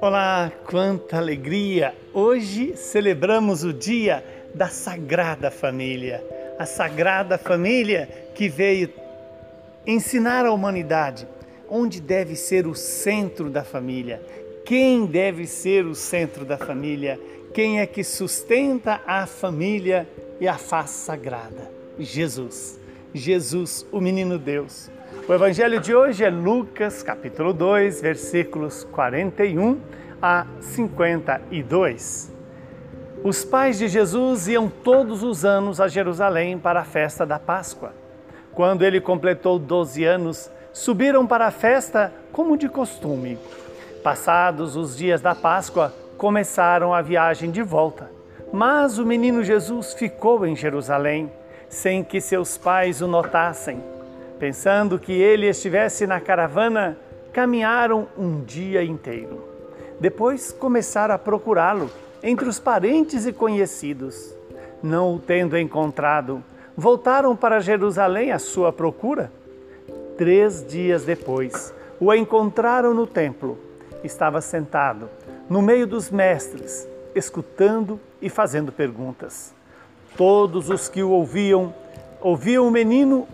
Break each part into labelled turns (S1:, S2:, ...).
S1: Olá, quanta alegria! Hoje celebramos o dia da Sagrada Família. A Sagrada Família que veio ensinar à humanidade onde deve ser o centro da família, quem deve ser o centro da família, quem é que sustenta a família e a faz sagrada. Jesus. Jesus, o menino Deus. O evangelho de hoje é Lucas, capítulo 2, versículos 41 a 52. Os pais de Jesus iam todos os anos a Jerusalém para a festa da Páscoa. Quando ele completou 12 anos, subiram para a festa como de costume. Passados os dias da Páscoa, começaram a viagem de volta. Mas o menino Jesus ficou em Jerusalém, sem que seus pais o notassem Pensando que ele estivesse na caravana, caminharam um dia inteiro. Depois começaram a procurá-lo entre os parentes e conhecidos. Não o tendo encontrado, voltaram para Jerusalém à sua procura. Três dias depois, o encontraram no templo. Estava sentado, no meio dos mestres, escutando e fazendo perguntas. Todos os que o ouviam, ouviam o menino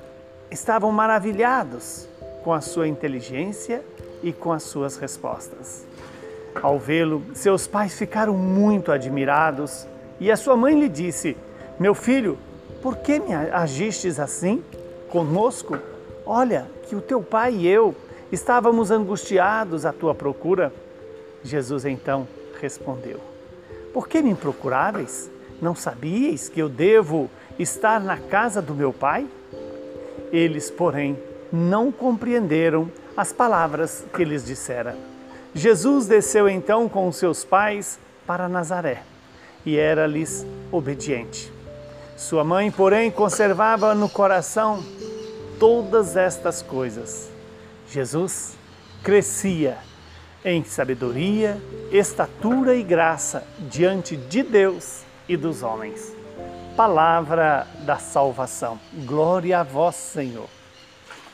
S1: estavam maravilhados com a sua inteligência e com as suas respostas. Ao vê-lo, seus pais ficaram muito admirados e a sua mãe lhe disse: Meu filho, por que me agistes assim conosco? Olha, que o teu pai e eu estávamos angustiados à tua procura. Jesus então respondeu: Por que me procuráveis? Não sabíeis que eu devo estar na casa do meu pai? Eles, porém, não compreenderam as palavras que lhes dissera. Jesus desceu então com seus pais para Nazaré e era-lhes obediente. Sua mãe, porém, conservava no coração todas estas coisas. Jesus crescia em sabedoria, estatura e graça diante de Deus e dos homens palavra da salvação. Glória a vós, Senhor.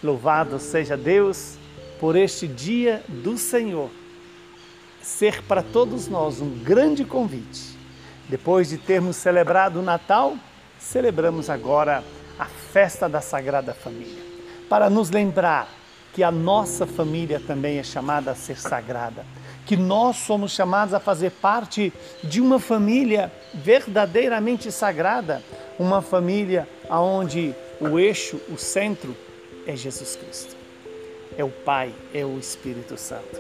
S1: Louvado seja Deus por este dia do Senhor. Ser para todos nós um grande convite. Depois de termos celebrado o Natal, celebramos agora a festa da Sagrada Família, para nos lembrar que a nossa família também é chamada a ser sagrada que nós somos chamados a fazer parte de uma família verdadeiramente sagrada, uma família onde o eixo, o centro é Jesus Cristo. É o Pai, é o Espírito Santo.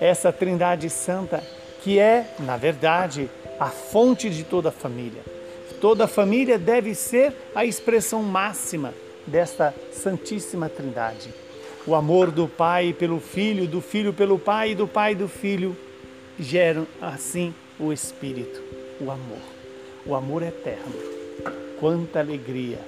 S1: Essa Trindade Santa que é, na verdade, a fonte de toda a família. Toda a família deve ser a expressão máxima desta Santíssima Trindade o amor do Pai pelo Filho, do Filho pelo Pai e do Pai do Filho geram assim o Espírito, o amor, o amor eterno. Quanta alegria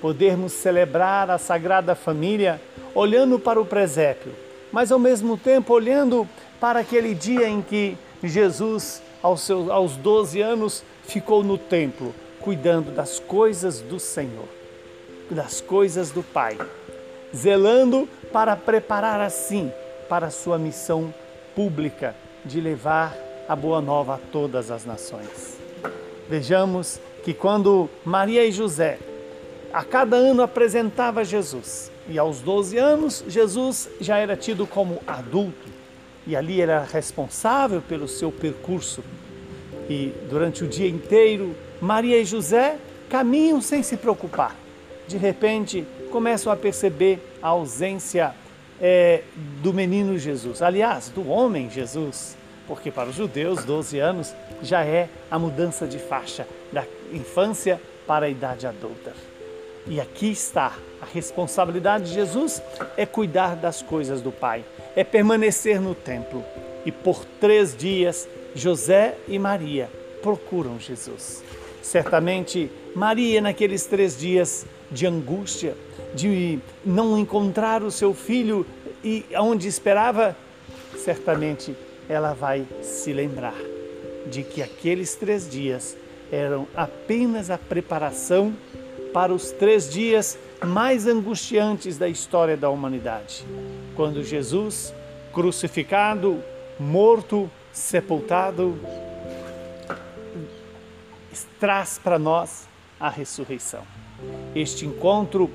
S1: podermos celebrar a Sagrada Família olhando para o presépio, mas ao mesmo tempo olhando para aquele dia em que Jesus, aos, seus, aos 12 anos, ficou no templo, cuidando das coisas do Senhor, das coisas do Pai zelando para preparar assim para a sua missão pública de levar a boa nova a todas as nações. Vejamos que quando Maria e José a cada ano apresentava Jesus, e aos 12 anos Jesus já era tido como adulto, e ali era responsável pelo seu percurso. E durante o dia inteiro, Maria e José caminham sem se preocupar. De repente, começam a perceber a ausência é, do menino Jesus, aliás, do homem Jesus, porque para os judeus, 12 anos já é a mudança de faixa da infância para a idade adulta. E aqui está a responsabilidade de Jesus é cuidar das coisas do Pai, é permanecer no templo. E por três dias, José e Maria procuram Jesus. Certamente, Maria, naqueles três dias de angústia, de não encontrar o seu filho e onde esperava, certamente ela vai se lembrar de que aqueles três dias eram apenas a preparação para os três dias mais angustiantes da história da humanidade. Quando Jesus, crucificado, morto, sepultado, traz para nós a ressurreição. Este encontro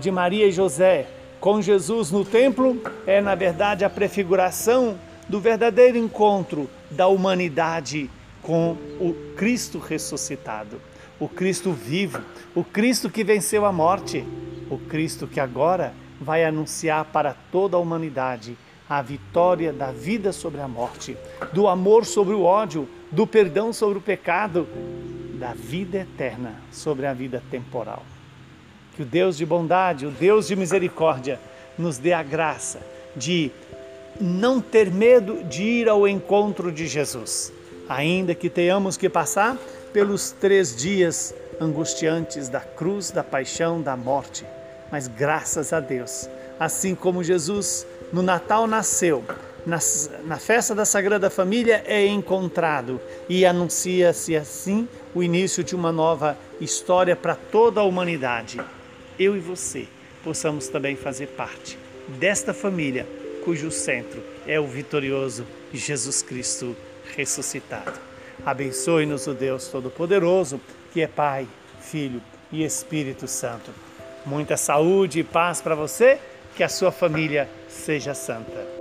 S1: de Maria e José com Jesus no templo é, na verdade, a prefiguração do verdadeiro encontro da humanidade com o Cristo ressuscitado, o Cristo vivo, o Cristo que venceu a morte, o Cristo que agora vai anunciar para toda a humanidade a vitória da vida sobre a morte, do amor sobre o ódio, do perdão sobre o pecado, da vida eterna sobre a vida temporal. Que o Deus de bondade, o Deus de misericórdia, nos dê a graça de não ter medo de ir ao encontro de Jesus, ainda que tenhamos que passar pelos três dias angustiantes da cruz, da paixão, da morte. Mas graças a Deus, assim como Jesus no Natal nasceu, na, na festa da Sagrada Família é encontrado e anuncia-se assim o início de uma nova história para toda a humanidade. Eu e você possamos também fazer parte desta família cujo centro é o vitorioso Jesus Cristo ressuscitado. Abençoe-nos o Deus Todo-Poderoso, que é Pai, Filho e Espírito Santo. Muita saúde e paz para você, que a sua família seja santa.